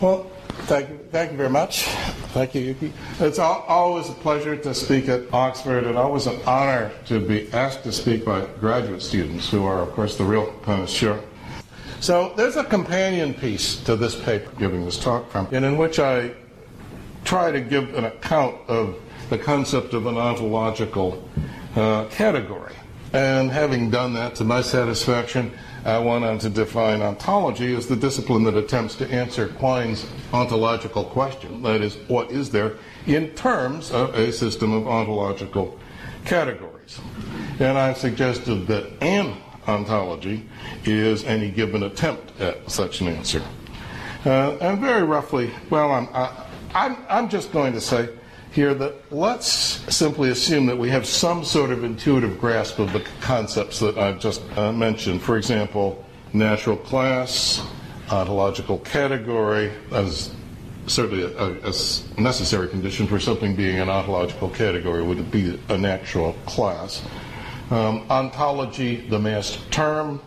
Well, thank you, thank you very much. Thank you, Yuki. It's al- always a pleasure to speak at Oxford, and always an honor to be asked to speak by graduate students, who are, of course, the real connoisseur. So there's a companion piece to this paper, giving this talk from, and in which I try to give an account of the concept of an ontological uh, category. And having done that to my satisfaction, I went on to define ontology as the discipline that attempts to answer Quine's ontological question that is, what is there in terms of a system of ontological categories. And I've suggested that an ontology is any given attempt at such an answer. Uh, and very roughly, well, I'm, I, I'm, I'm just going to say here that let's simply assume that we have some sort of intuitive grasp of the concepts that I've just uh, mentioned. For example, natural class, ontological category, as certainly a, a, necessary condition for something being an ontological category would be a natural class. Um, ontology, the mass term,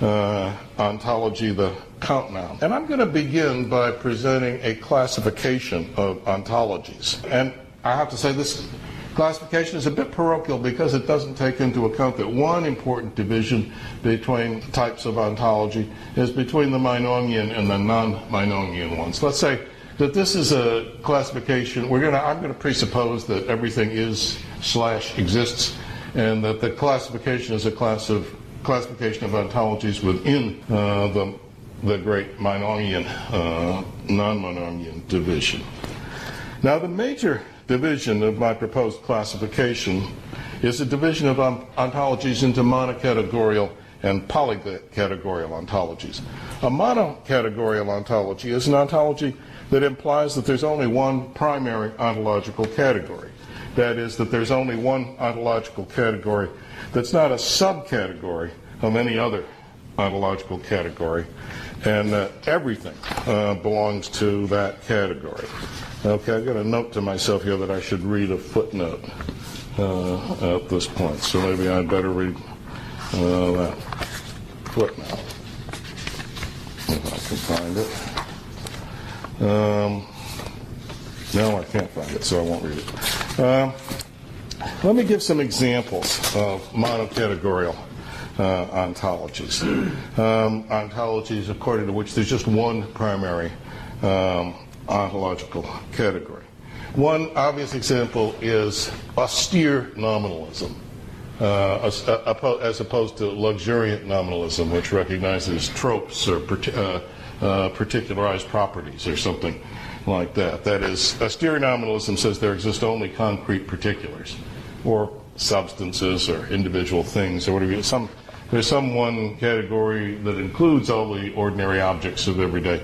uh, ontology, the count noun. And I'm going to begin by presenting a classification of ontologies. And I have to say this classification is a bit parochial because it doesn't take into account that one important division between types of ontology is between the Meinongian and the non-Meinongian ones. Let's say that this is a classification. We're to. I'm going to presuppose that everything is slash exists, and that the classification is a class of classification of ontologies within uh, the the great Meinongian, uh, non-Meinongian division. Now, the major division of my proposed classification is a division of ontologies into monocategorial and polycategorial ontologies. A monocategorial ontology is an ontology that implies that there's only one primary ontological category. That is, that there's only one ontological category that's not a subcategory of any other ontological category, and uh, everything uh, belongs to that category. Okay, I've got a note to myself here that I should read a footnote uh, at this point, so maybe I'd better read uh, that footnote if I can find it. Um, no, I can't find it, so I won't read it. Uh, let me give some examples of monocategorial uh, ontologies. Um, ontologies according to which there's just one primary um, ontological category. One obvious example is austere nominalism. Uh, as, uh, as, opposed to luxuriant nominalism, which recognizes tropes or uh, uh, particularized properties or something like that. That is, austere nominalism says there exist only concrete particulars, or substances, or individual things, or whatever. Some there's some one category that includes all the ordinary objects of everyday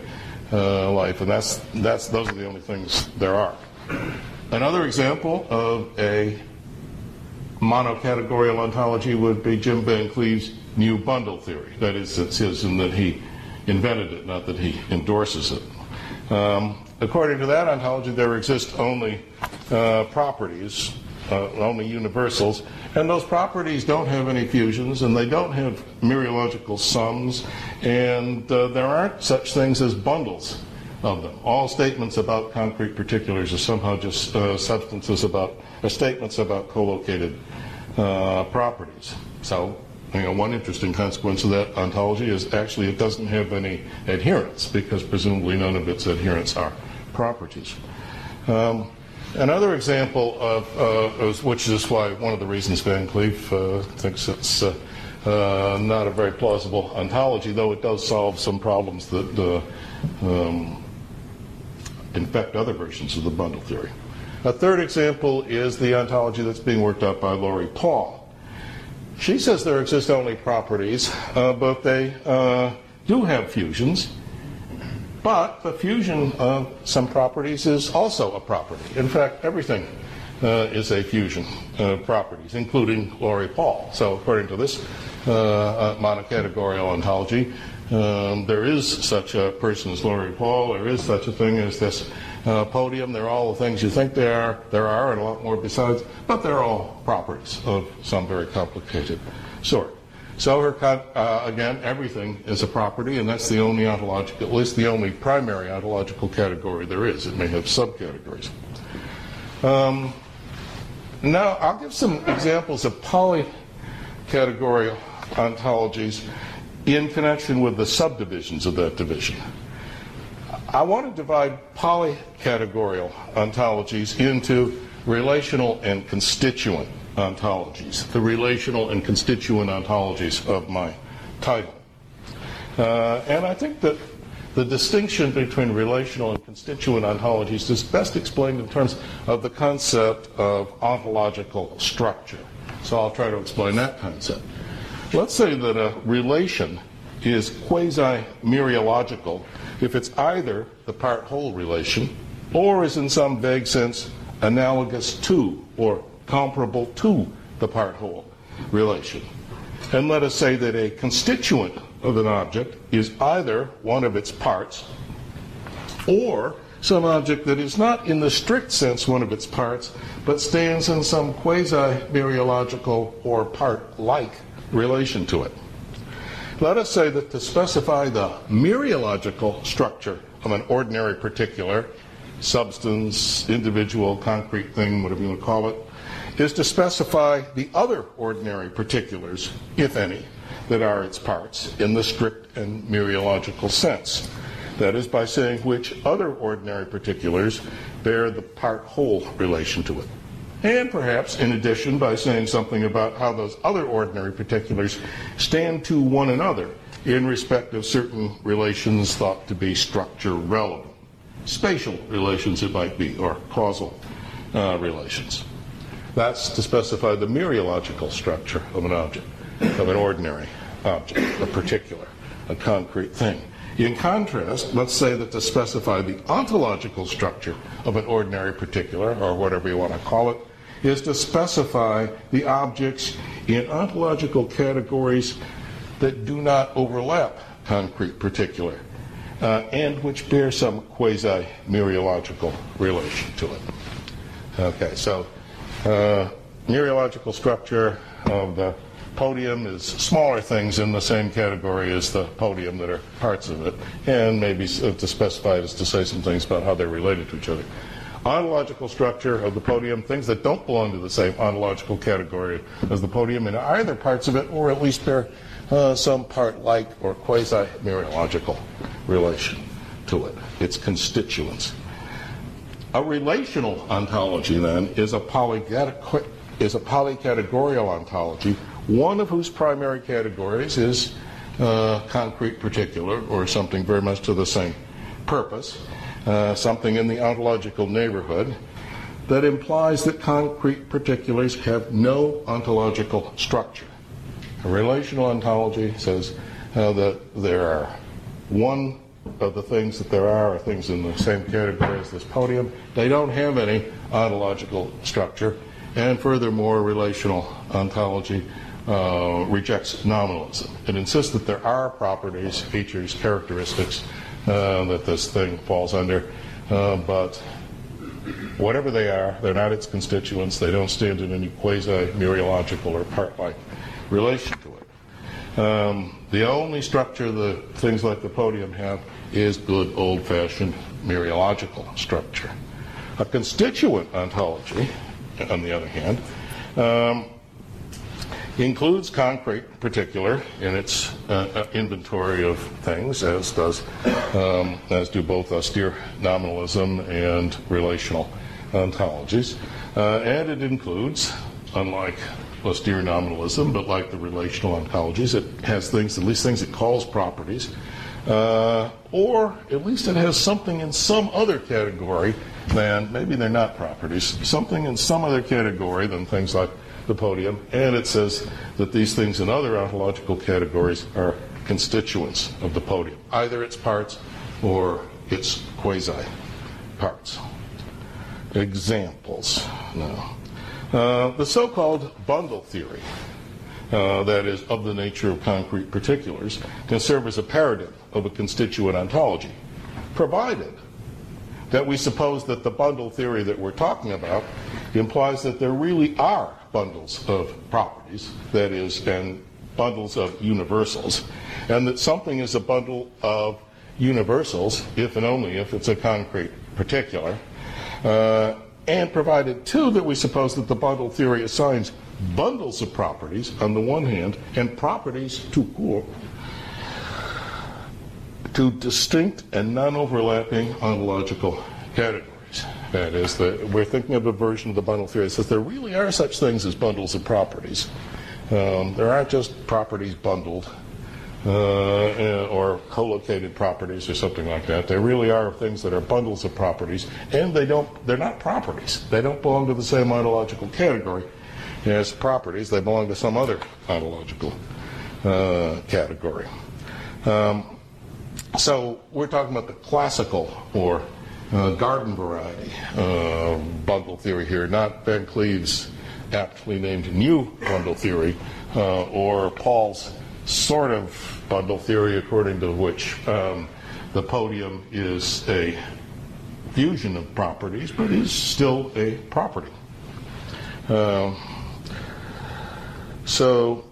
uh, life, and that's that's those are the only things there are. Another example of a monocategorial ontology would be Jim Van Cleve's new bundle theory. That is, it's his and that he invented it, not that he endorses it. Um, according to that ontology, there exist only uh, properties, uh, only universals, and those properties don't have any fusions, and they don't have mereological sums, and uh, there aren't such things as bundles of them. All statements about concrete particulars are somehow just uh, substances about, or statements about collocated uh, properties. So, you know, one interesting consequence of that ontology is actually it doesn't have any adherents, because presumably none of its adherents are properties. Um, Another example of, uh, which is why one of the reasons Van Cleve uh, thinks it's uh, uh, not a very plausible ontology, though it does solve some problems that uh, um, infect other versions of the bundle theory. A third example is the ontology that's being worked out by Laurie Paul. She says there exist only properties, uh, but they do have fusions but the fusion of some properties is also a property. In fact, everything uh, is a fusion of properties, including Laurie Paul. So, according to this uh, uh, monocategorial ontology, um, there is such a person as Laurie Paul. There is such a thing as this uh, podium. They're all the things you think they are. There are, and a lot more besides. But they're all properties of some very complicated sort. So her uh, again, everything is a property, and that's the only ontological, at least the only primary ontological category there is. It may have subcategories. Um, now, I'll give some examples of polycategorical ontologies in connection with the subdivisions of that division. I want to divide polycategorical ontologies into relational and constituent ontologies, the relational and constituent ontologies of my title. Uh, and I think that the distinction between relational and constituent ontologies is best explained in terms of the concept of ontological structure. So I'll try to explain that concept. Let's say that a relation is quasi mereological if it's either the part whole relation or is in some vague sense analogous to or comparable to the part whole relation. And let us say that a constituent of an object is either one of its parts or some object that is not in the strict sense one of its parts, but stands in some quasi mereological or part like relation to it. Let us say that to specify the mereological structure of an ordinary particular, substance, individual, concrete thing, whatever you want to call it, is to specify the other ordinary particulars, if any, that are its parts in the strict and mereological sense. That is, by saying which other ordinary particulars bear the part whole relation to it. And perhaps, in addition, by saying something about how those other ordinary particulars stand to one another in respect of certain relations thought to be structure relevant. Spatial relations, it might be, or causal uh, relations. That's to specify the mereological structure of an object, of an ordinary object, a particular, a concrete thing. In contrast, let's say that to specify the ontological structure of an ordinary particular, or whatever you want to call it, is to specify the objects in ontological categories that do not overlap concrete particular, uh, and which bear some quasi mereological relation to it. Okay, so uh, mereological structure of the podium is smaller things in the same category as the podium that are parts of it, and maybe to specify it is to say some things about how they're related to each other. Ontological structure of the podium, things that don't belong to the same ontological category as the podium in either parts of it, or at least bear uh, some part like or quasi mereological relation to it, its constituents. A relational ontology, then, is a, is a polycategorial ontology, one of whose primary categories is uh, concrete particular, or something very much to the same purpose, uh, something in the ontological neighborhood, that implies that concrete particulars have no ontological structure. A relational ontology says uh, that there are one of the things that there are are things in the same category as this podium. They don't have any ontological structure. And furthermore, relational ontology uh, rejects nominalism. It insists that there are properties, features, characteristics uh, that this thing falls under, uh, but whatever they are, they're not its constituents. They don't stand in any quasi-mereological or part-like relation to it. Um, the only structure the things like the podium have is good old fashioned mereological structure. A constituent ontology, on the other hand, um, includes concrete particular in its uh, uh, inventory of things, as does um, as do both austere nominalism and relational ontologies, uh, and it includes, unlike austere nominalism, but like the relational ontologies, it has things, at least things it calls properties, uh, or at least it has something in some other category than, maybe they're not properties, something in some other category than things like the podium, and it says that these things in other ontological categories are constituents of the podium, either its parts or its quasi parts. Examples now. Uh, the so called bundle theory uh, that is of the nature of concrete particulars, can serve as a paradigm of a constituent ontology, provided that we suppose that the bundle theory that we're talking about implies that there really are bundles of properties, that is, and bundles of universals, and that something is a bundle of universals if and only if it's a concrete particular. Uh, and provided, too, that we suppose that the bundle theory assigns bundles of properties on the one hand and properties to court to distinct and non-overlapping ontological categories. That is, that we're thinking of a version of the bundle theory that says there really are such things as bundles of properties. Um, there aren't just properties bundled uh, or co-located properties or something like that. There really are things that are bundles of properties, and they don't. They're not properties. They don't belong to the same ontological category as properties. They belong to some other ontological uh, category. Um, so we're talking about the classical or uh, garden variety uh, bundle theory here, not Van Cleve's aptly named new bundle theory uh, or Paul's sort of bundle theory according to which um, the podium is a fusion of properties but is still a property. Um, so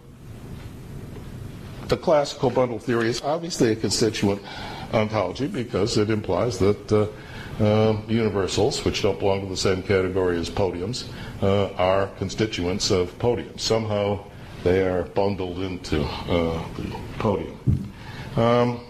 the classical bundle theory is obviously a constituent ontology because it implies that uh, uh, universals, which don't belong to the same category as podiums, uh, are constituents of podiums. Somehow they are bundled into uh, the podium. Um,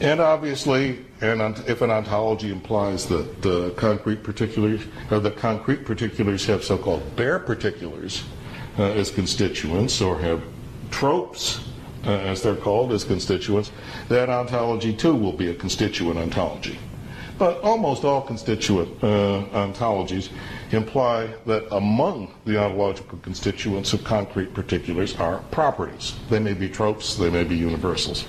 and obviously, and if an ontology implies that the concrete particulars, or the concrete particulars have so-called bare particulars uh, as constituents, or have tropes uh, as they're called, as constituents, that ontology too will be a constituent ontology. But almost all constituent uh, ontologies imply that among the ontological constituents of concrete particulars are properties. They may be tropes, they may be universals.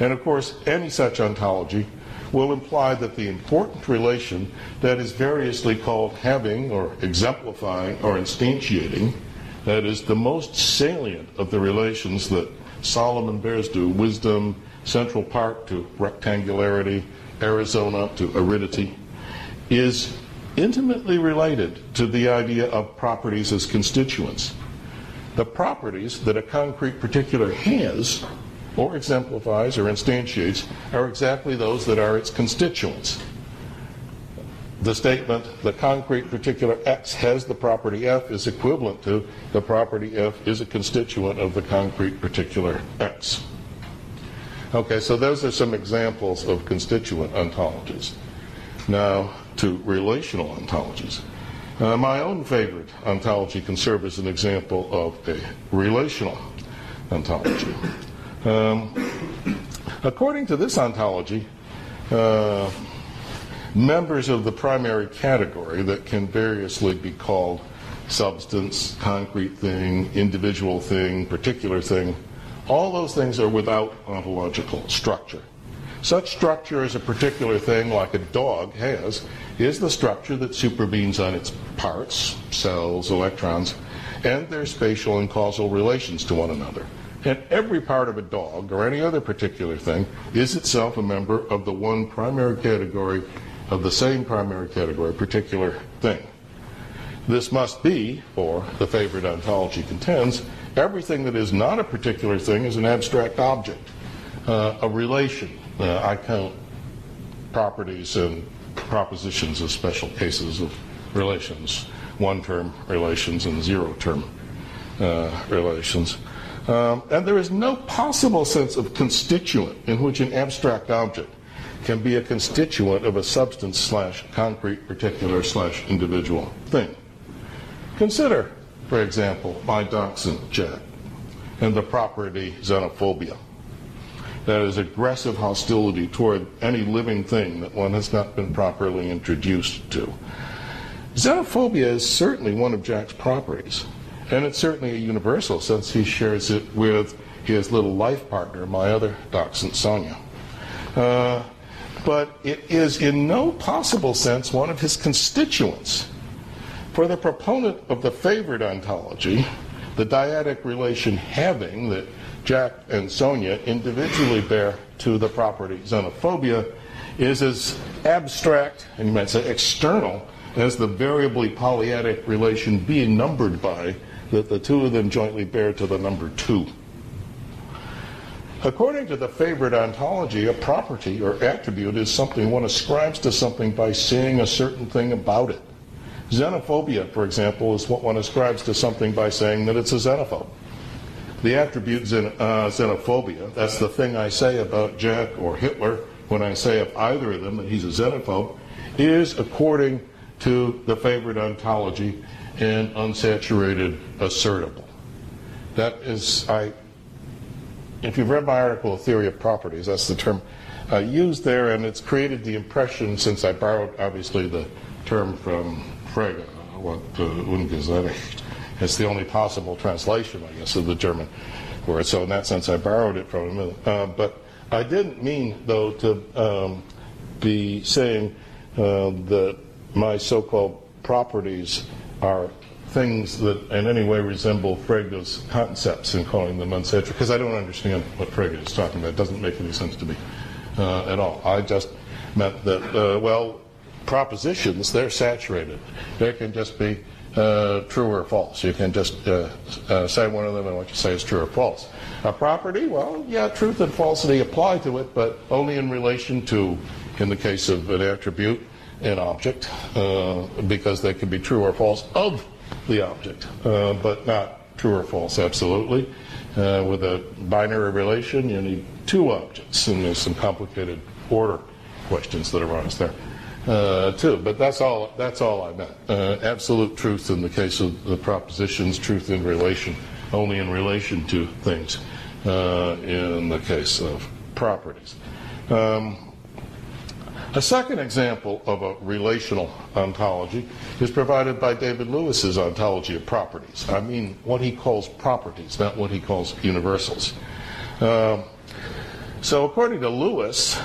And of course, any such ontology will imply that the important relation that is variously called having or exemplifying or instantiating, that is the most salient of the relations that Solomon bears to wisdom, central park to rectangularity, Arizona to aridity, is intimately related to the idea of properties as constituents. The properties that a concrete particular has, or exemplifies, or instantiates, are exactly those that are its constituents. The statement, the concrete particular X has the property F, is equivalent to the property F is a constituent of the concrete particular X. Okay, so those are some examples of constituent ontologies. Now, to relational ontologies. Uh, my own favorite ontology can serve as an example of a relational ontology. Um, according to this ontology, uh, members of the primary category that can variously be called substance, concrete thing, individual thing, particular thing, all those things are without ontological structure. Such structure as a particular thing, like a dog has, is the structure that supervenes on its parts, cells, electrons, and their spatial and causal relations to one another. And every part of a dog, or any other particular thing, is itself a member of the one primary category, of the same primary category, particular thing. This must be, or the favorite ontology contends, Everything that is not a particular thing is an abstract object, uh, a relation. Uh, I count properties and propositions as special cases of relations, one term relations and zero term uh, relations. Um, and there is no possible sense of constituent in which an abstract object can be a constituent of a substance slash concrete particular slash individual thing. Consider for example, my dachshund Jack, and the property xenophobia. That is aggressive hostility toward any living thing that one has not been properly introduced to. Xenophobia is certainly one of Jack's properties, and it's certainly a universal since he shares it with his little life partner, my other dachshund, Sonia. Uh, but it is in no possible sense one of his constituents. For the proponent of the favored ontology, the dyadic relation having that Jack and Sonia individually bear to the property xenophobia is as abstract, and you might say external, as the variably polyadic relation being numbered by that the two of them jointly bear to the number two. According to the favorite ontology, a property or attribute is something one ascribes to something by saying a certain thing about it. Xenophobia, for example, is what one ascribes to something by saying that it's a xenophobe. The attribute uh, xenophobia, that's the thing I say about Jack or Hitler when I say of either of them that he's a xenophobe, is according to the favorite ontology an unsaturated assertable. That is, I, if you've read my article, Theory of Properties, that's the term I used there, and it's created the impression, since I borrowed obviously the term from Frege, uh, what uh, Ungesättigt. It's the only possible translation, I guess, of the German word. So in that sense, I borrowed it from him. Uh, but I didn't mean, though, to um, be saying uh, that my so-called properties are things that in any way resemble Frege's concepts in calling them unsaturated, because I don't understand what Frege is talking about. It doesn't make any sense to me uh, at all. I just meant that, uh, well, propositions, they're saturated. They can just be uh, true or false. You can just uh, uh, say one of them and what you say is true or false. A property, well, yeah, truth and falsity apply to it, but only in relation to, in the case of an attribute, an object, uh, because they can be true or false of the object, uh, but not true or false, absolutely. Uh, with a binary relation, you need two objects, and there's some complicated order questions that arise there. Uh, too, but that's all. That's all I meant. Uh, absolute truth in the case of the propositions, truth in relation, only in relation to things. Uh, in the case of properties. Um, a second example of a relational ontology is provided by David Lewis's ontology of properties. I mean, what he calls properties, not what he calls universals. Um, so, according to Lewis,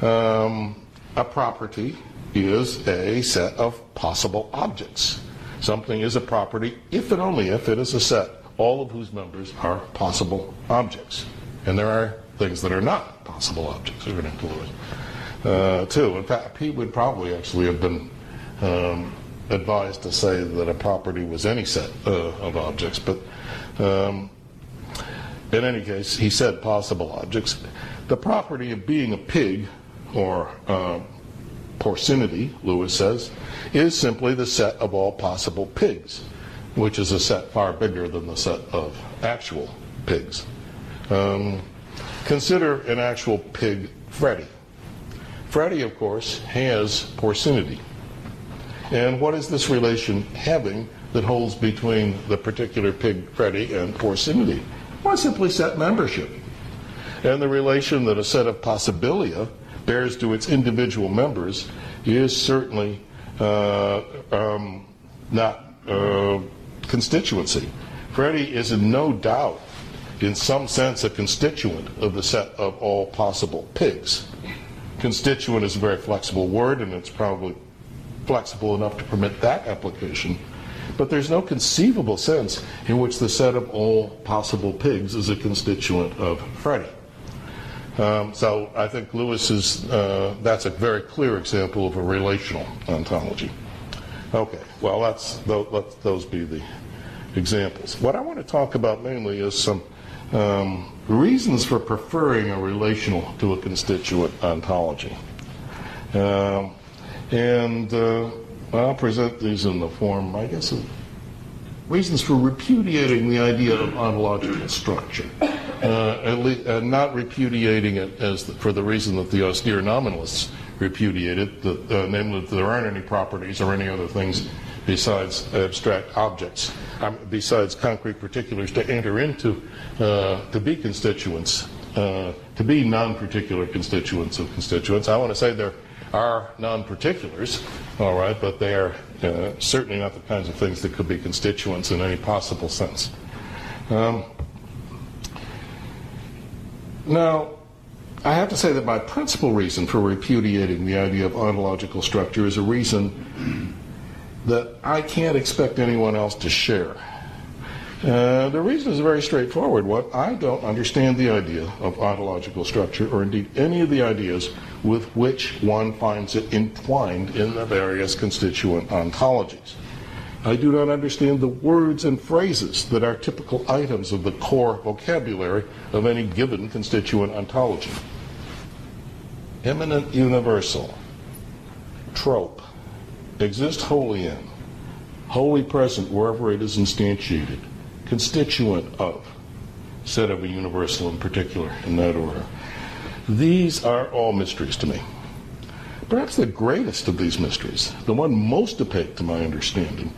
um, a property is a set of possible objects. Something is a property if and only if it is a set, all of whose members are possible objects. And there are things that are not possible objects, according to Lewis, uh, too. In fact, he would probably actually have been um, advised to say that a property was any set uh, of objects, but um, in any case, he said possible objects. The property of being a pig or uh, porcinity, Lewis says, is simply the set of all possible pigs, which is a set far bigger than the set of actual pigs. Um, consider an actual pig, Freddy. Freddy, of course, has porcinity. And what is this relation having that holds between the particular pig, Freddy, and porcinity? Well, simply set membership. And the relation that a set of possibilia bears to its individual members is certainly uh, um, not uh, constituency. Freddy is in no doubt, in some sense, a constituent of the set of all possible pigs. Constituent is a very flexible word, and it's probably flexible enough to permit that application. But there's no conceivable sense in which the set of all possible pigs is a constituent of Freddy. Um, so I think Lewis is, uh, that's a very clear example of a relational ontology. Okay, well, that's, let those be the examples. What I want to talk about mainly is some um, reasons for preferring a relational to a constituent ontology. Um, and uh, I'll present these in the form, I guess, of reasons for repudiating the idea of ontological structure uh, least, uh, not repudiating it as the, for the reason that the austere nominalists repudiate it, that, uh, namely that there aren't any properties or any other things besides abstract objects, um, besides concrete particulars to enter into, uh, to be constituents, uh, to be non-particular constituents of constituents. I want to say there are non-particulars, all right, but they are uh, certainly not the kinds of things that could be constituents in any possible sense. Um, now, I have to say that my principal reason for repudiating the idea of ontological structure is a reason that I can't expect anyone else to share. Uh, the reason is very straightforward What I don't understand the idea of ontological structure, or indeed any of the ideas with which one finds it entwined in the various constituent ontologies. I do not understand the words and phrases that are typical items of the core vocabulary of any given constituent ontology. Immanent universal, trope, exist wholly in, wholly present wherever it is instantiated, constituent of, said of a universal in particular, in that order. These are all mysteries to me. Perhaps the greatest of these mysteries, the one most opaque to my understanding,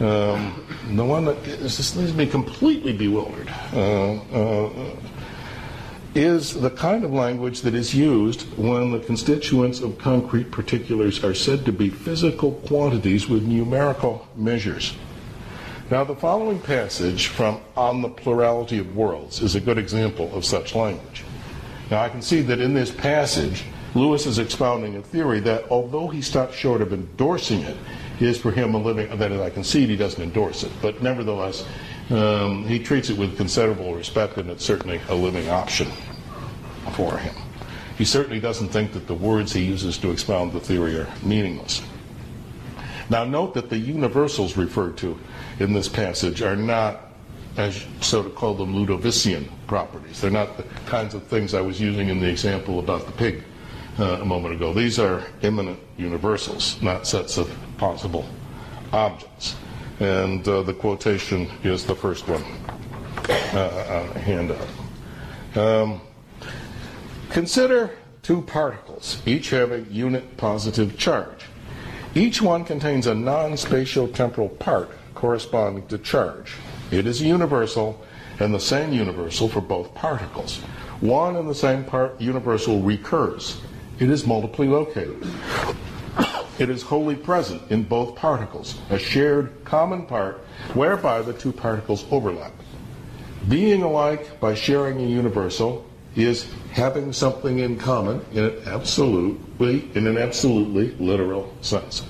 um, the one that just leaves me completely bewildered, uh, uh, is the kind of language that is used when the constituents of concrete particulars are said to be physical quantities with numerical measures. Now, the following passage from On the Plurality of Worlds is a good example of such language. Now, I can see that in this passage, Lewis is expounding a theory that, although he stops short of endorsing it, is for him a living, that I concede he doesn't endorse it, but nevertheless, um, he treats it with considerable respect, and it's certainly a living option for him. He certainly doesn't think that the words he uses to expound the theory are meaningless. Now, note that the universals referred to in this passage are not as so to call them Ludovician properties. They're not the kinds of things I was using in the example about the pig uh, a moment ago. These are immanent universals, not sets of possible objects. And uh, the quotation is the first one uh, on the handout. Um, consider two particles, each having unit positive charge. Each one contains a non spatial temporal part corresponding to charge. It is universal and the same universal for both particles. One and the same part universal recurs. It is multiply located. It is wholly present in both particles, a shared common part whereby the two particles overlap. Being alike by sharing a universal is having something in common in an absolutely in an absolutely literal sense.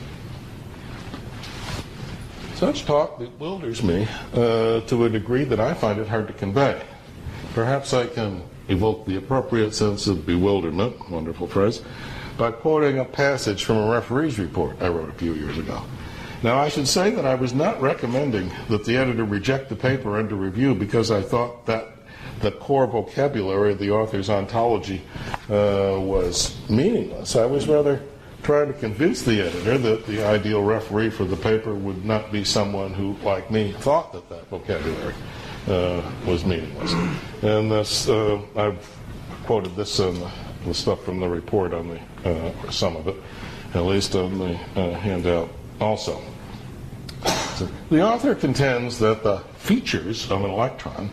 Such talk bewilders me uh, to a degree that I find it hard to convey. Perhaps I can evoke the appropriate sense of bewilderment, wonderful phrase, by quoting a passage from a referee's report I wrote a few years ago. Now, I should say that I was not recommending that the editor reject the paper under review because I thought that the core vocabulary of the author's ontology uh, was meaningless. I was rather trying to convince the editor that the ideal referee for the paper would not be someone who, like me, thought that that vocabulary uh, was meaningless. And this, uh, I've quoted this the, the, stuff from the report on the, uh, some of it, at least on the uh, handout also. So the author contends that the features of an electron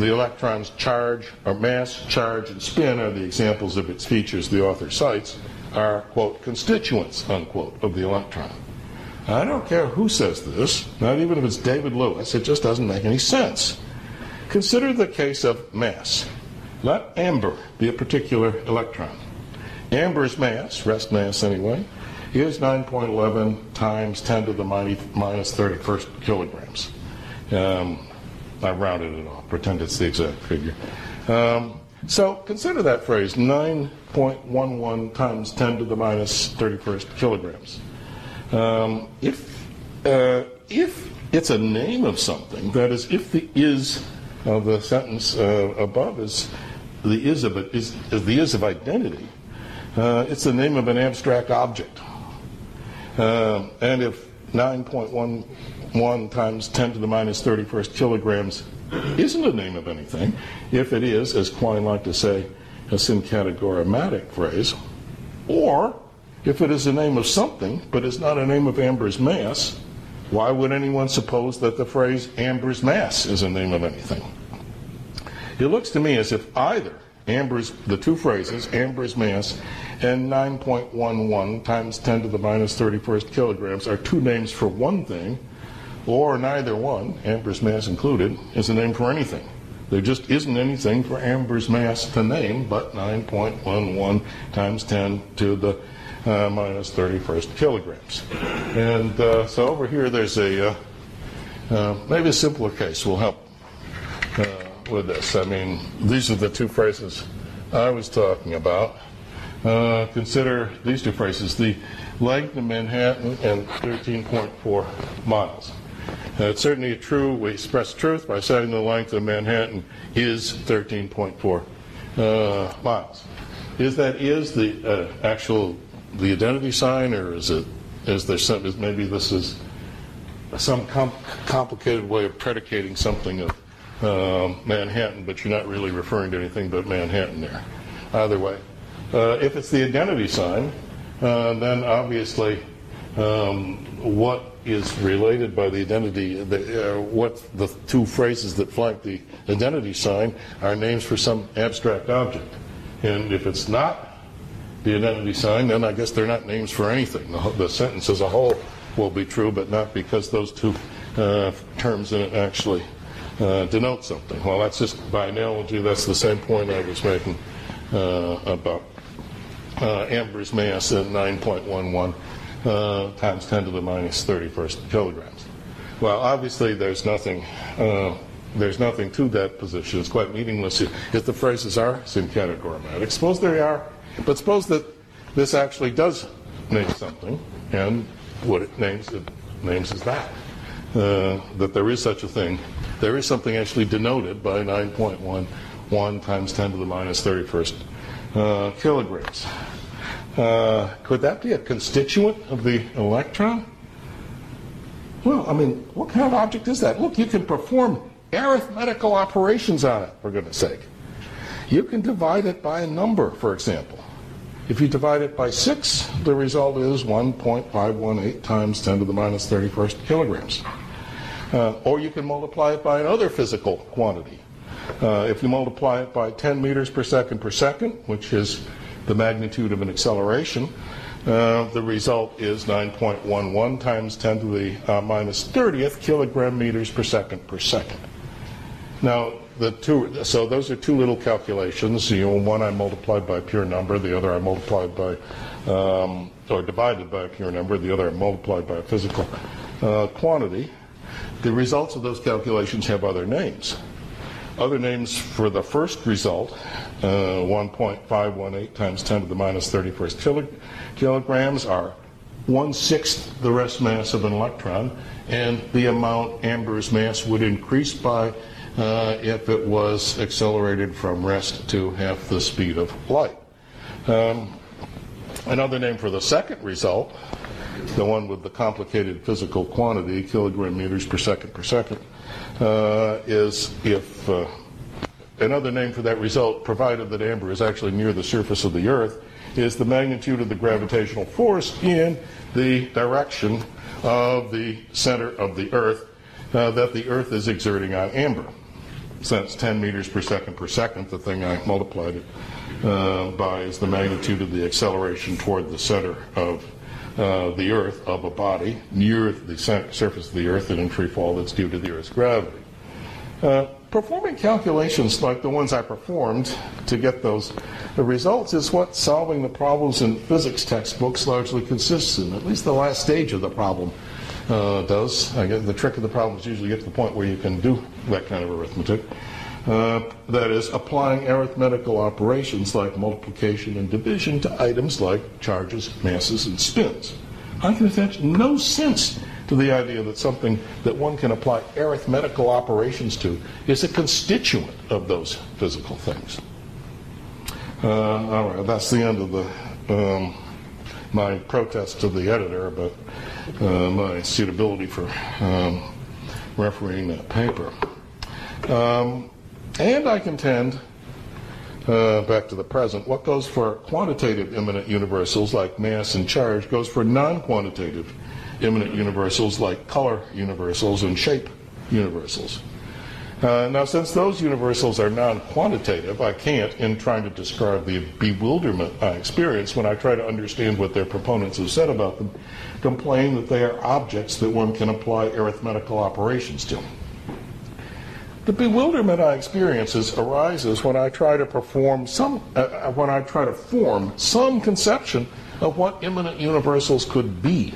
the electron's charge or mass, charge, and spin are the examples of its features the author cites are, quote, constituents, unquote, of the electron. I don't care who says this, not even if it's David Lewis, it just doesn't make any sense. Consider the case of mass. Let amber be a particular electron. Amber's mass, rest mass anyway, is 9.11 times 10 to the minus 31st kilograms. Um, I rounded it off, pretend it's the exact figure. Um, so consider that phrase 9.11 times 10 to the minus 31st kilograms. Um, if, uh, if it's a name of something, that is, if the is of the sentence uh, above is the is of it is, is the is of identity, uh, it's the name of an abstract object. Uh, and if 9.11 times 10 to the minus 31st kilograms isn't a name of anything, if it is, as Quine liked to say, a syncategorematic phrase, or if it is a name of something but is not a name of Amber's mass, why would anyone suppose that the phrase Amber's mass is a name of anything? It looks to me as if either Amber's, the two phrases, Amber's mass and 9.11 times 10 to the minus 31st kilograms, are two names for one thing, or neither one, Amber's mass included, is a name for anything. There just isn't anything for Amber's mass to name but 9.11 times 10 to the uh, minus 31st kilograms. And uh, so over here there's a, uh, uh maybe a simpler case will help uh, with this. I mean, these are the two phrases I was talking about. Uh, consider these two phrases the length of Manhattan and 13.4 miles. It's certainly true, we express truth by saying the length of Manhattan is 13.4 uh, miles. Is that is the uh, actual the identity sign, or is it is there some is maybe this is some com- complicated way of predicating something of uh, Manhattan, but you're not really referring to anything but Manhattan there. Either way, uh, if it's the identity sign, uh, then obviously um, what is related by the identity, the, uh, what the two phrases that flank the identity sign are names for some abstract object. And if it's not the identity sign, then I guess they're not names for anything. The, the sentence as a whole will be true, but not because those two uh, terms in it actually uh, denote something. Well, that's just by analogy, that's the same point I was making uh, about amber's mass at 9.11 uh, times 10 to the minus 31st kilograms. Well, obviously, there's nothing. Uh, there's nothing to that position. It's quite meaningless if the phrases are syncategorematic. Suppose they are, but suppose that this actually does name something, and what it names it names is that uh, that there is such a thing. There is something actually denoted by 9.11 times 10 to the minus 31st uh, kilograms. Uh, could that be a constituent of the electron? Well, I mean, what kind of object is that? Look, you can perform arithmetical operations on it, for goodness sake. You can divide it by a number, for example. If you divide it by 6, the result is 1.518 times 10 to the minus 31st kilograms. Uh, or you can multiply it by another physical quantity. Uh, if you multiply it by 10 meters per second per second, which is the magnitude of an acceleration, uh, the result is 9.11 times 10 to the uh, minus 30th kilogram meters per second per second. Now, the two, so those are two little calculations. You know, one I multiplied by a pure number, the other I multiplied by, um, or divided by a pure number, the other I multiplied by a physical uh, quantity. The results of those calculations have other names. Other names for the first result, uh, 1.518 times 10 to the minus 31st kilo, kilograms, are one sixth the rest mass of an electron, and the amount Amber's mass would increase by uh, if it was accelerated from rest to half the speed of light. Um, another name for the second result, the one with the complicated physical quantity, kilogram meters per second per second, is if uh, another name for that result, provided that amber is actually near the surface of the Earth, is the magnitude of the gravitational force in the direction of the center of the Earth uh, that the Earth is exerting on amber. Since 10 meters per second per second, the thing I multiplied it uh, by is the magnitude of the acceleration toward the center of uh, the Earth of a body near the surface of the Earth and in free fall that's due to the Earth's gravity. Uh, performing calculations like the ones I performed to get those the results is what solving the problems in physics textbooks largely consists in, at least the last stage of the problem uh, does. the trick of the problem is usually get to the point where you can do that kind of arithmetic. Uh, that is, applying arithmetical operations like multiplication and division to items like charges, masses, and spins. I can attach no sense to the idea that something that one can apply arithmetical operations to is a constituent of those physical things. Uh, all right, that's the end of the um, my protest to the editor about uh, my suitability for um, refereeing that paper. Um, and I contend, uh, back to the present, what goes for quantitative immanent universals like mass and charge goes for non quantitative immanent universals like color universals and shape universals. Uh, now, since those universals are non quantitative, I can't, in trying to describe the bewilderment I experience when I try to understand what their proponents have said about them, complain that they are objects that one can apply arithmetical operations to. The bewilderment I experience arises when I try to perform some, uh, uh, when I try to form some conception of what immanent universals could be.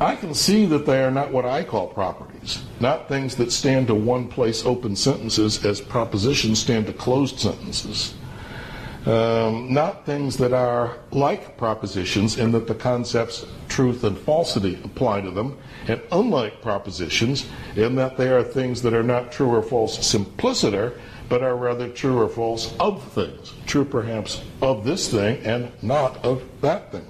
I can see that they are not what I call properties not things that stand to one place open sentences as propositions stand to closed sentences. Um, not things that are like propositions in that the concepts truth and falsity apply to them, and unlike propositions in that they are things that are not true or false simpliciter, but are rather true or false of things. True perhaps of this thing and not of that thing.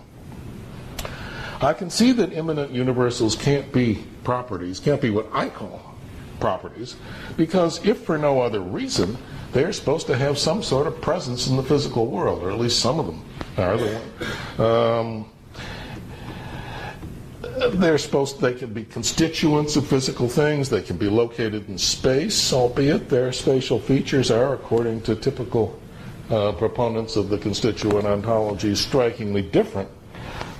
I can see that immanent universals can't be properties, can't be what I call properties, because if for no other reason, they're supposed to have some sort of presence in the physical world, or at least some of them are. The um, they're supposed they can be constituents of physical things they can be located in space albeit their spatial features are according to typical uh, proponents of the constituent ontology strikingly different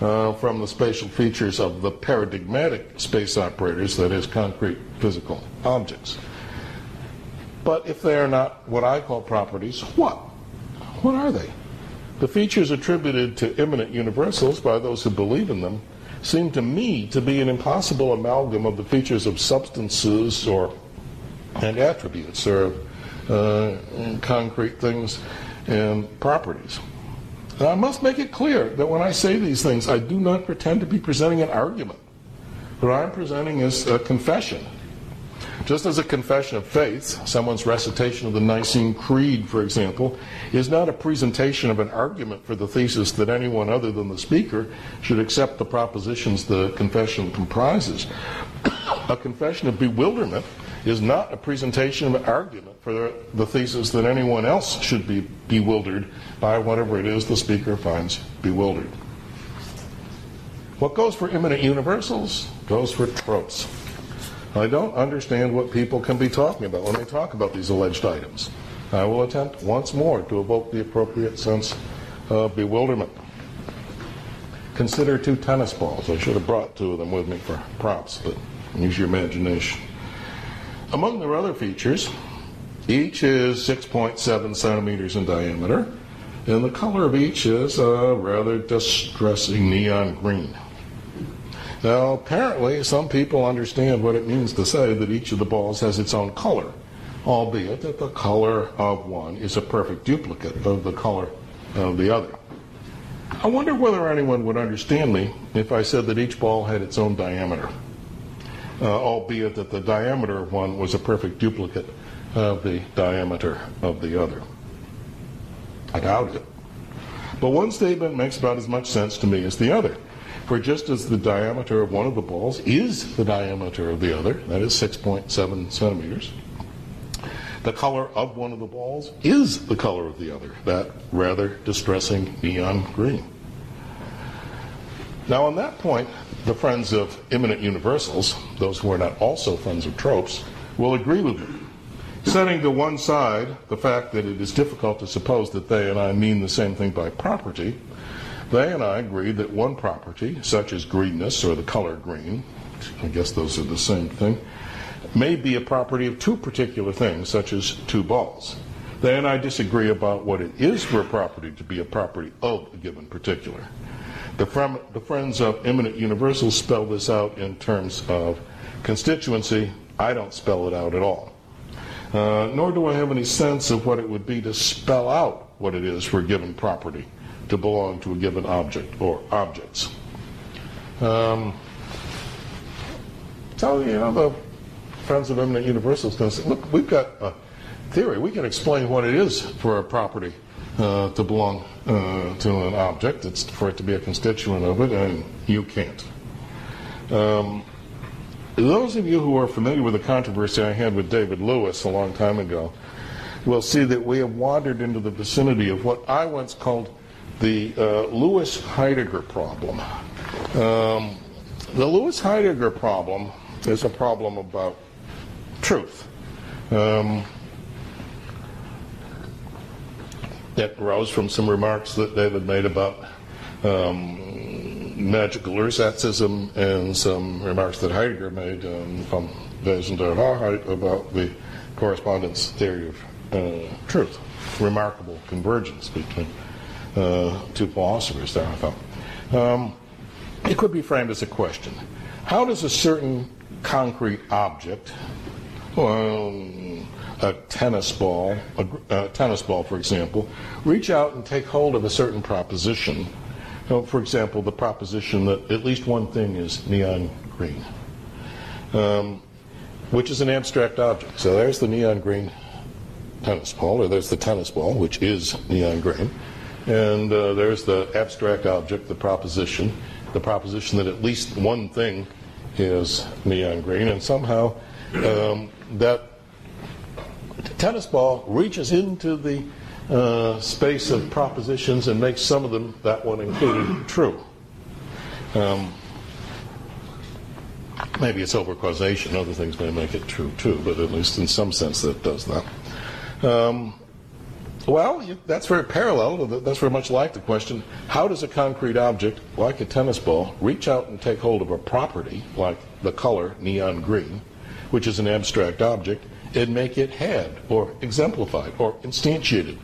uh, from the spatial features of the paradigmatic space occupiers, that is, concrete physical objects. But if they are not what I call properties, what? What are they? The features attributed to immanent universals by those who believe in them seem to me to be an impossible amalgam of the features of substances or and attributes or uh, concrete things and properties. Now, I must make it clear that when I say these things, I do not pretend to be presenting an argument. What I'm presenting is a confession. Just as a confession of faith, someone's recitation of the Nicene Creed, for example, is not a presentation of an argument for the thesis that anyone other than the speaker should accept the propositions the confession comprises. a confession of bewilderment is not a presentation of an argument for the, the thesis that anyone else should be bewildered by whatever it is the speaker finds bewildered. What goes for immanent universals goes for tropes. I don't understand what people can be talking about when they talk about these alleged items. I will attempt once more to evoke the appropriate sense of bewilderment. Consider two tennis balls. I should have brought two of them with me for props, but use your imagination. Among their other features, each is 6.7 centimeters in diameter, and the color of each is a rather distressing neon green. Now, apparently, some people understand what it means to say that each of the balls has its own color, albeit that the color of one is a perfect duplicate of the color of the other. I wonder whether anyone would understand me if I said that each ball had its own diameter uh, albeit that the diameter of one was a perfect duplicate of the diameter of the other. I doubt it. But one statement makes about as much sense to me as the other. For just as the diameter of one of the balls is the diameter of the other, that is 6.7 centimeters, the color of one of the balls is the color of the other, that rather distressing neon green. Now, on that point, the friends of immanent universals, those who are not also friends of tropes, will agree with me. Setting to one side the fact that it is difficult to suppose that they and I mean the same thing by property, they and I agree that one property, such as greenness or the color green, I guess those are the same thing, may be a property of two particular things, such as two balls. They and I disagree about what it is for a property to be a property of a given particular. The, the Friends of Immanent Universals spell this out in terms of constituency. I don't spell it out at all. Uh, nor do I have any sense of what it would be to spell out what it is for a given property to belong to a given object or objects. Um, so, you know, the Friends of Immanent Universals going to say, look, we've got a theory. We can explain what it is for a property uh, to belong uh, to an object. It's for it to be a constituent of it, and you can't. Um, those of you who are familiar with the controversy I had with David Lewis a long time ago will see that we have wandered into the vicinity of what I once called the uh, Lewis Heidegger problem. Um, the Lewis Heidegger problem is a problem about truth. Um, It arose from some remarks that David made about um, magical ersatzism and some remarks that Heidegger made um, from Wesen der Wahrheit about the correspondence theory of uh, truth. Remarkable convergence between uh, two philosophers there, I thought. Um, it could be framed as a question How does a certain concrete object, well, a tennis ball, a, a tennis ball, for example, reach out and take hold of a certain proposition. You know, for example, the proposition that at least one thing is neon green, um, which is an abstract object. So there's the neon green tennis ball, or there's the tennis ball, which is neon green. And uh, there's the abstract object, the proposition, the proposition that at least one thing is neon green, and somehow um, that tennis ball reaches into the uh, space of propositions and makes some of them, that one included, true. Um, maybe it's over causation. Other things may make it true too, but at least in some sense that does that. Um, well, that's very parallel. That's very much like the question how does a concrete object, like a tennis ball, reach out and take hold of a property, like the color neon green, which is an abstract object, and make it had, or exemplified, or instantiated?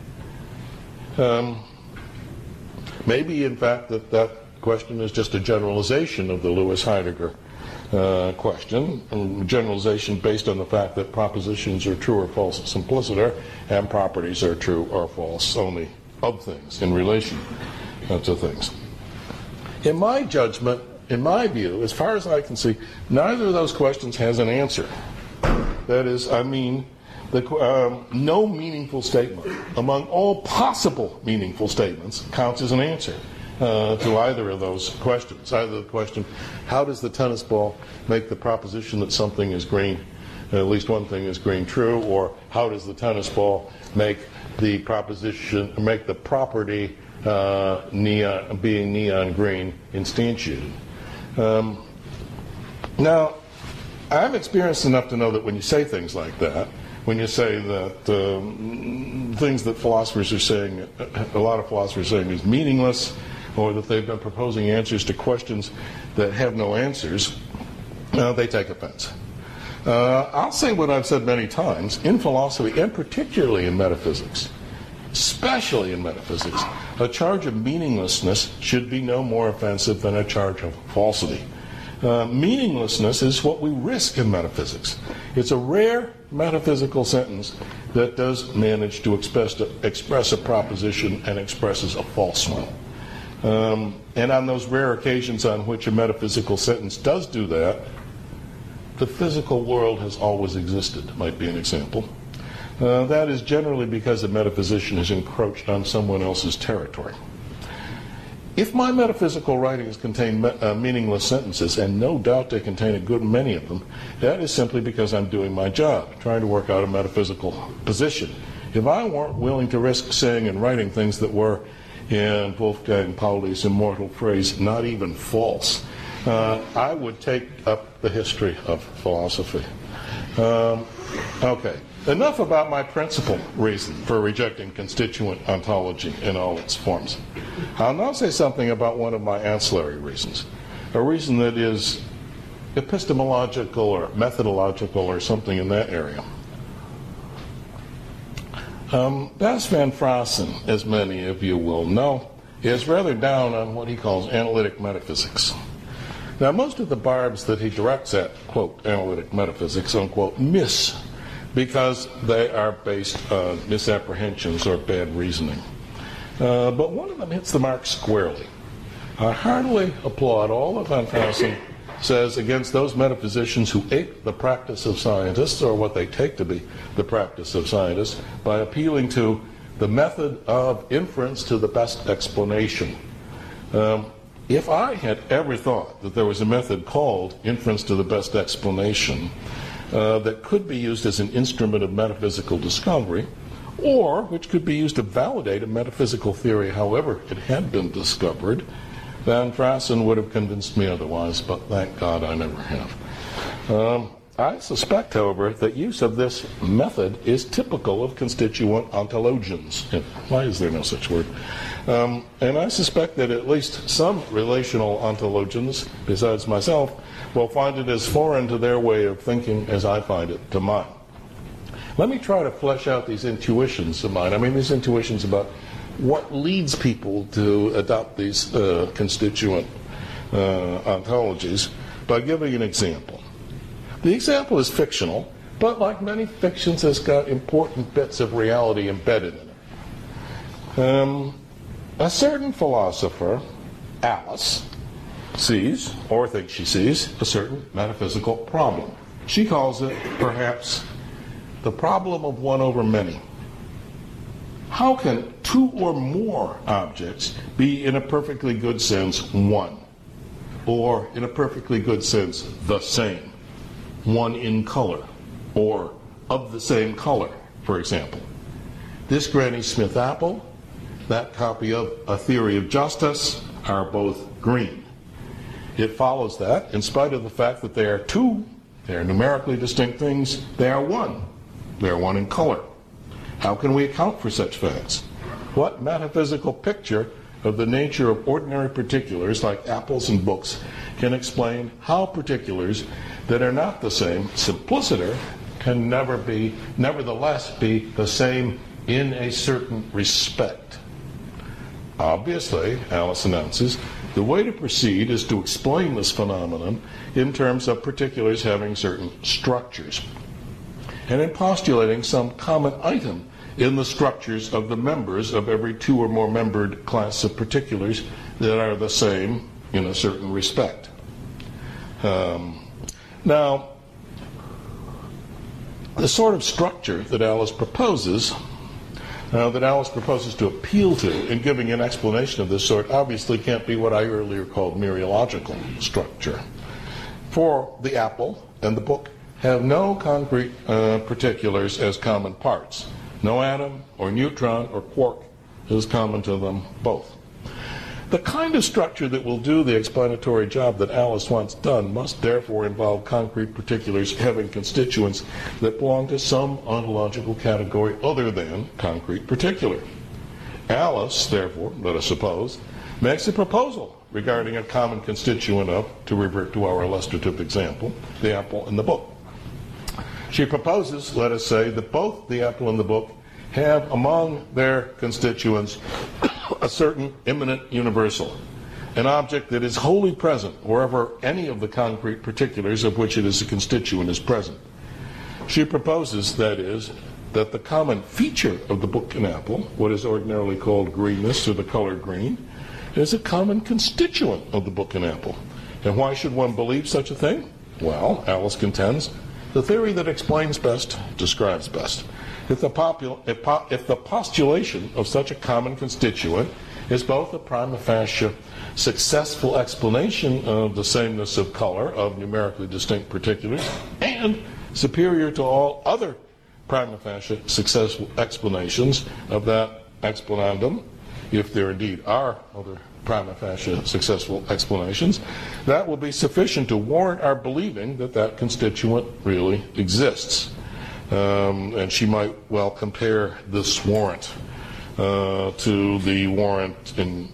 Um, maybe, in fact, that that question is just a generalization of the Lewis Heidegger uh, question, generalization based on the fact that propositions are true or false simpliciter, and properties are true or false only of things in relation to things. In my judgment, in my view, as far as I can see, neither of those questions has an answer. That is, I mean, the, um, no meaningful statement among all possible meaningful statements counts as an answer uh, to either of those questions. Either the question, how does the tennis ball make the proposition that something is green, at least one thing is green, true, or how does the tennis ball make the proposition, make the property uh, neon, being neon green instantiated? Um, now, I'm experienced enough to know that when you say things like that, when you say that um, things that philosophers are saying, a lot of philosophers are saying is meaningless, or that they've been proposing answers to questions that have no answers, uh, they take offense. Uh, I'll say what I've said many times in philosophy, and particularly in metaphysics, especially in metaphysics, a charge of meaninglessness should be no more offensive than a charge of falsity. Uh, meaninglessness is what we risk in metaphysics. It's a rare metaphysical sentence that does manage to express, express a proposition and expresses a false one. Um, and on those rare occasions on which a metaphysical sentence does do that, the physical world has always existed, might be an example. Uh, that is generally because a metaphysician has encroached on someone else's territory. If my metaphysical writings contain me- uh, meaningless sentences, and no doubt they contain a good many of them, that is simply because I'm doing my job, trying to work out a metaphysical position. If I weren't willing to risk saying and writing things that were in Wolfgang Pauli's immortal phrase, not even false, uh, I would take up the history of philosophy. Um, okay, enough about my principal reason for rejecting constituent ontology in all its forms. I'll now say something about one of my ancillary reasons, a reason that is epistemological or methodological or something in that area. Um, Bas van Fraassen, as many of you will know, is rather down on what he calls analytic metaphysics. Now, most of the barbs that he directs at, quote, analytic metaphysics, unquote, miss because they are based on misapprehensions or bad reasoning. Uh, but one of them hits the mark squarely. I heartily applaud all of Van Fraassen says against those metaphysicians who ape the practice of scientists, or what they take to be the practice of scientists, by appealing to the method of inference to the best explanation. Um, if I had ever thought that there was a method called inference to the best explanation uh, that could be used as an instrument of metaphysical discovery, or which could be used to validate a metaphysical theory however it had been discovered, Van Fraassen would have convinced me otherwise, but thank God I never have. Um, I suspect, however, that use of this method is typical of constituent ontologians. Why is there no such word? Um, and I suspect that at least some relational ontologians, besides myself, will find it as foreign to their way of thinking as I find it to mine. Let me try to flesh out these intuitions of mine. I mean, these intuitions about what leads people to adopt these uh, constituent uh, ontologies by giving an example. The example is fictional, but like many fictions, has got important bits of reality embedded in it. Um, a certain philosopher, Alice, sees, or thinks she sees, a certain metaphysical problem. She calls it, perhaps, the problem of one over many. How can two or more objects be, in a perfectly good sense, one? Or, in a perfectly good sense, the same? One in color, or of the same color, for example. This Granny Smith apple, that copy of A Theory of Justice, are both green. It follows that, in spite of the fact that they are two, they are numerically distinct things, they are one. They are one in color. How can we account for such facts? What metaphysical picture of the nature of ordinary particulars, like apples and books, can explain how particulars that are not the same, simpliciter, can never be, nevertheless be the same in a certain respect? Obviously, Alice announces, the way to proceed is to explain this phenomenon in terms of particulars having certain structures, and in postulating some common item in the structures of the members of every two or more membered class of particulars that are the same in a certain respect. Um, now, the sort of structure that Alice proposes, uh, that Alice proposes to appeal to in giving an explanation of this sort, obviously can't be what I earlier called mereological structure. For the apple and the book have no concrete uh, particulars as common parts. No atom or neutron or quark is common to them both. The kind of structure that will do the explanatory job that Alice wants done must therefore involve concrete particulars having constituents that belong to some ontological category other than concrete particular. Alice, therefore, let us suppose, makes a proposal regarding a common constituent of, to revert to our illustrative example, the apple and the book. She proposes, let us say, that both the apple and the book have among their constituents a certain immanent universal, an object that is wholly present wherever any of the concrete particulars of which it is a constituent is present. She proposes, that is, that the common feature of the book and apple, what is ordinarily called greenness or the color green, is a common constituent of the book and apple. And why should one believe such a thing? Well, Alice contends the theory that explains best describes best. If the, popul- if, po- if the postulation of such a common constituent is both a prima facie successful explanation of the sameness of color of numerically distinct particulars and superior to all other prima facie successful explanations of that explanandum, if there indeed are other prima facie successful explanations, that will be sufficient to warrant our believing that that constituent really exists. Um, and she might well compare this warrant uh, to the warrant in,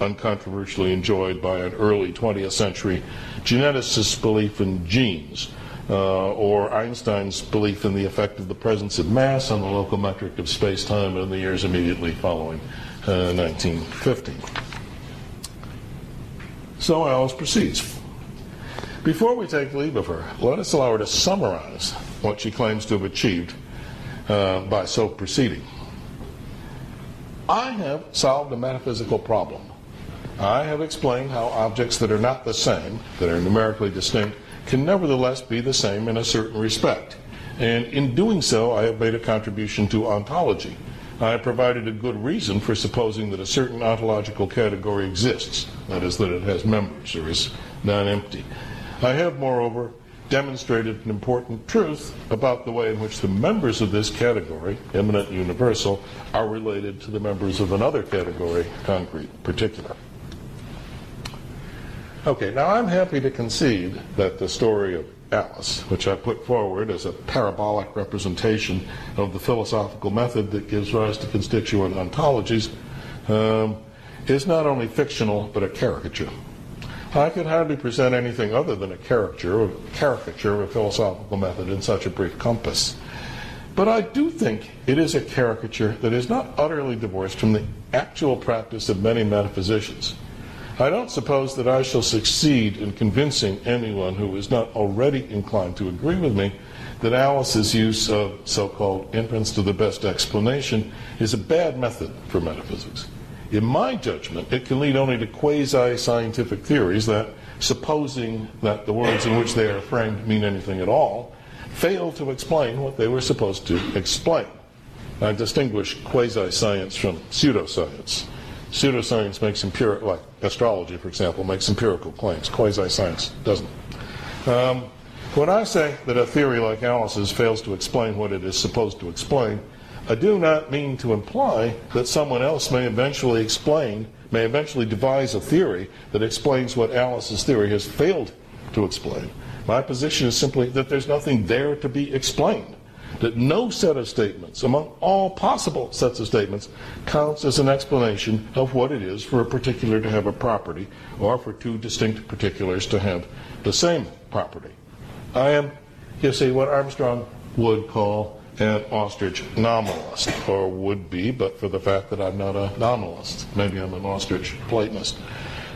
uncontroversially enjoyed by an early 20th century geneticist's belief in genes. Uh, or Einstein's belief in the effect of the presence of mass on the local metric of space time in the years immediately following 1950. Uh, so Alice proceeds. Before we take leave of her, let us allow her to summarize what she claims to have achieved uh, by so proceeding. I have solved a metaphysical problem. I have explained how objects that are not the same, that are numerically distinct, can nevertheless be the same in a certain respect. And in doing so, I have made a contribution to ontology. I provided a good reason for supposing that a certain ontological category exists, that is, that it has members or is non empty. I have, moreover, demonstrated an important truth about the way in which the members of this category, immanent universal, are related to the members of another category, concrete particular. Okay, now I'm happy to concede that the story of Alice, which I put forward as a parabolic representation of the philosophical method that gives rise to constituent ontologies, um, is not only fictional but a caricature. I could hardly present anything other than a caricature, a caricature of a philosophical method in such a brief compass. But I do think it is a caricature that is not utterly divorced from the actual practice of many metaphysicians. I don't suppose that I shall succeed in convincing anyone who is not already inclined to agree with me that Alice's use of so called inference to the best explanation is a bad method for metaphysics. In my judgment, it can lead only to quasi scientific theories that, supposing that the words in which they are framed mean anything at all, fail to explain what they were supposed to explain. I distinguish quasi science from pseudoscience. Pseudoscience makes empirical, like astrology, for example, makes empirical claims. Quasi science doesn't. Um, when I say that a theory like Alice's fails to explain what it is supposed to explain, I do not mean to imply that someone else may eventually explain, may eventually devise a theory that explains what Alice's theory has failed to explain. My position is simply that there's nothing there to be explained. That no set of statements, among all possible sets of statements, counts as an explanation of what it is for a particular to have a property, or for two distinct particulars to have the same property. I am, you see, what Armstrong would call an ostrich nominalist, or would be, but for the fact that I'm not a nominalist. Maybe I'm an ostrich Platonist.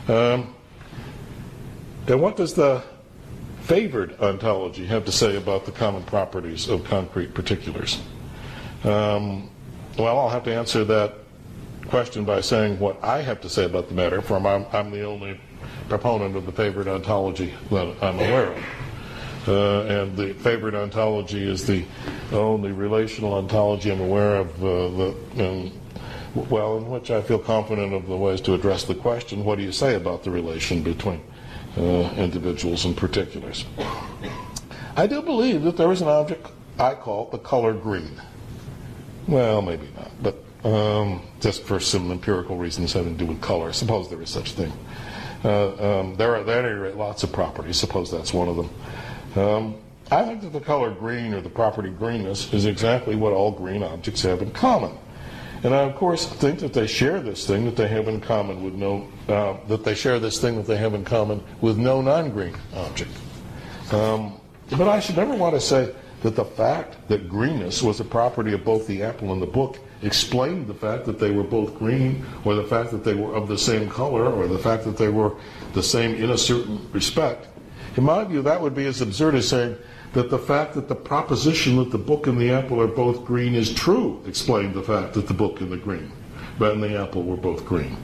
Um, and what does the favored ontology have to say about the common properties of concrete particulars? Um, well, I'll have to answer that question by saying what I have to say about the matter, for I'm, I'm the only proponent of the favored ontology that I'm aware of. Uh, and the favored ontology is the only relational ontology I'm aware of, uh, the, well, in which I feel confident of the ways to address the question what do you say about the relation between individuals and particulars? I do believe that there is an object I call the color green. Well, maybe not, but um, just for some empirical reasons having to do with color. Suppose there is such a thing. Uh, um, there are, there are lots of properties. Suppose that's one of them. Um, I think that the color green or the property greenness is exactly what all green objects have in common. And I, of course, think that they share this thing that they have in common with no, uh, that they share this thing that they have in common with no non-green object. Um, but I should never want to say that the fact that greenness was a property of both the apple and the book explained the fact that they were both green, or the fact that they were of the same color, or the fact that they were the same in a certain respect. In my view, that would be as absurd as saying that the fact that the proposition that the book and the apple are both green is true explained the fact that the book and the green and the apple were both green.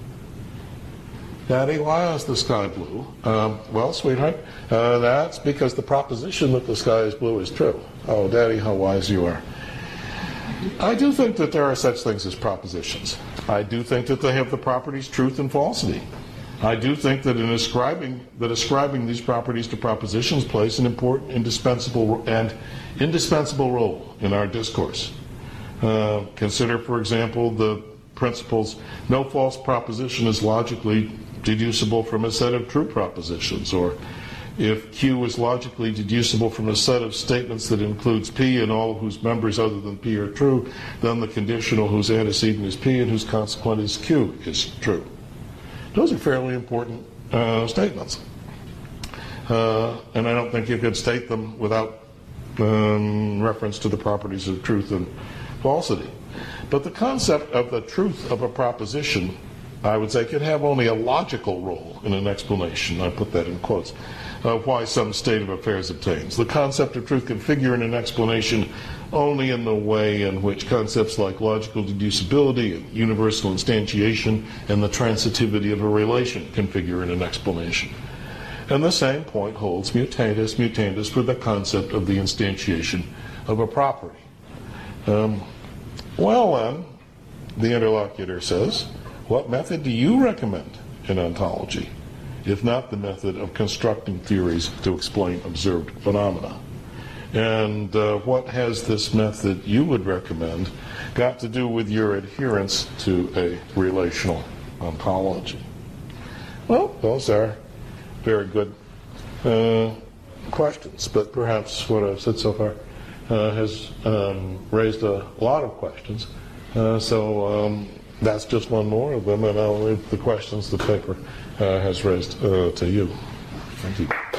Daddy, why is the sky blue? Um, well, sweetheart, uh, that's because the proposition that the sky is blue is true. Oh, Daddy, how wise you are. I do think that there are such things as propositions. I do think that they have the properties truth and falsity. I do think that in ascribing that ascribing these properties to propositions plays an important, indispensable, and indispensable role in our discourse. Uh, consider, for example, the principles: no false proposition is logically deducible from a set of true propositions, or if Q is logically deducible from a set of statements that includes P and all whose members other than P are true, then the conditional whose antecedent is P and whose consequent is Q is true. Those are fairly important uh, statements. Uh, and I don't think you could state them without um, reference to the properties of truth and falsity. But the concept of the truth of a proposition, I would say, can have only a logical role in an explanation. I put that in quotes of why some state of affairs obtains. The concept of truth can figure in an explanation only in the way in which concepts like logical deducibility and universal instantiation and the transitivity of a relation can figure in an explanation. And the same point holds mutatis mutandis for the concept of the instantiation of a property. Um, well, then, the interlocutor says, what method do you recommend in ontology, if not the method of constructing theories to explain observed phenomena? And uh, what has this method you would recommend got to do with your adherence to a relational ontology? Well, those are very good uh, questions, but perhaps what I've said so far uh, has um, raised a lot of questions. Uh, so um, that's just one more of them, and I'll leave the questions the paper has raised uh, to you. Thank you.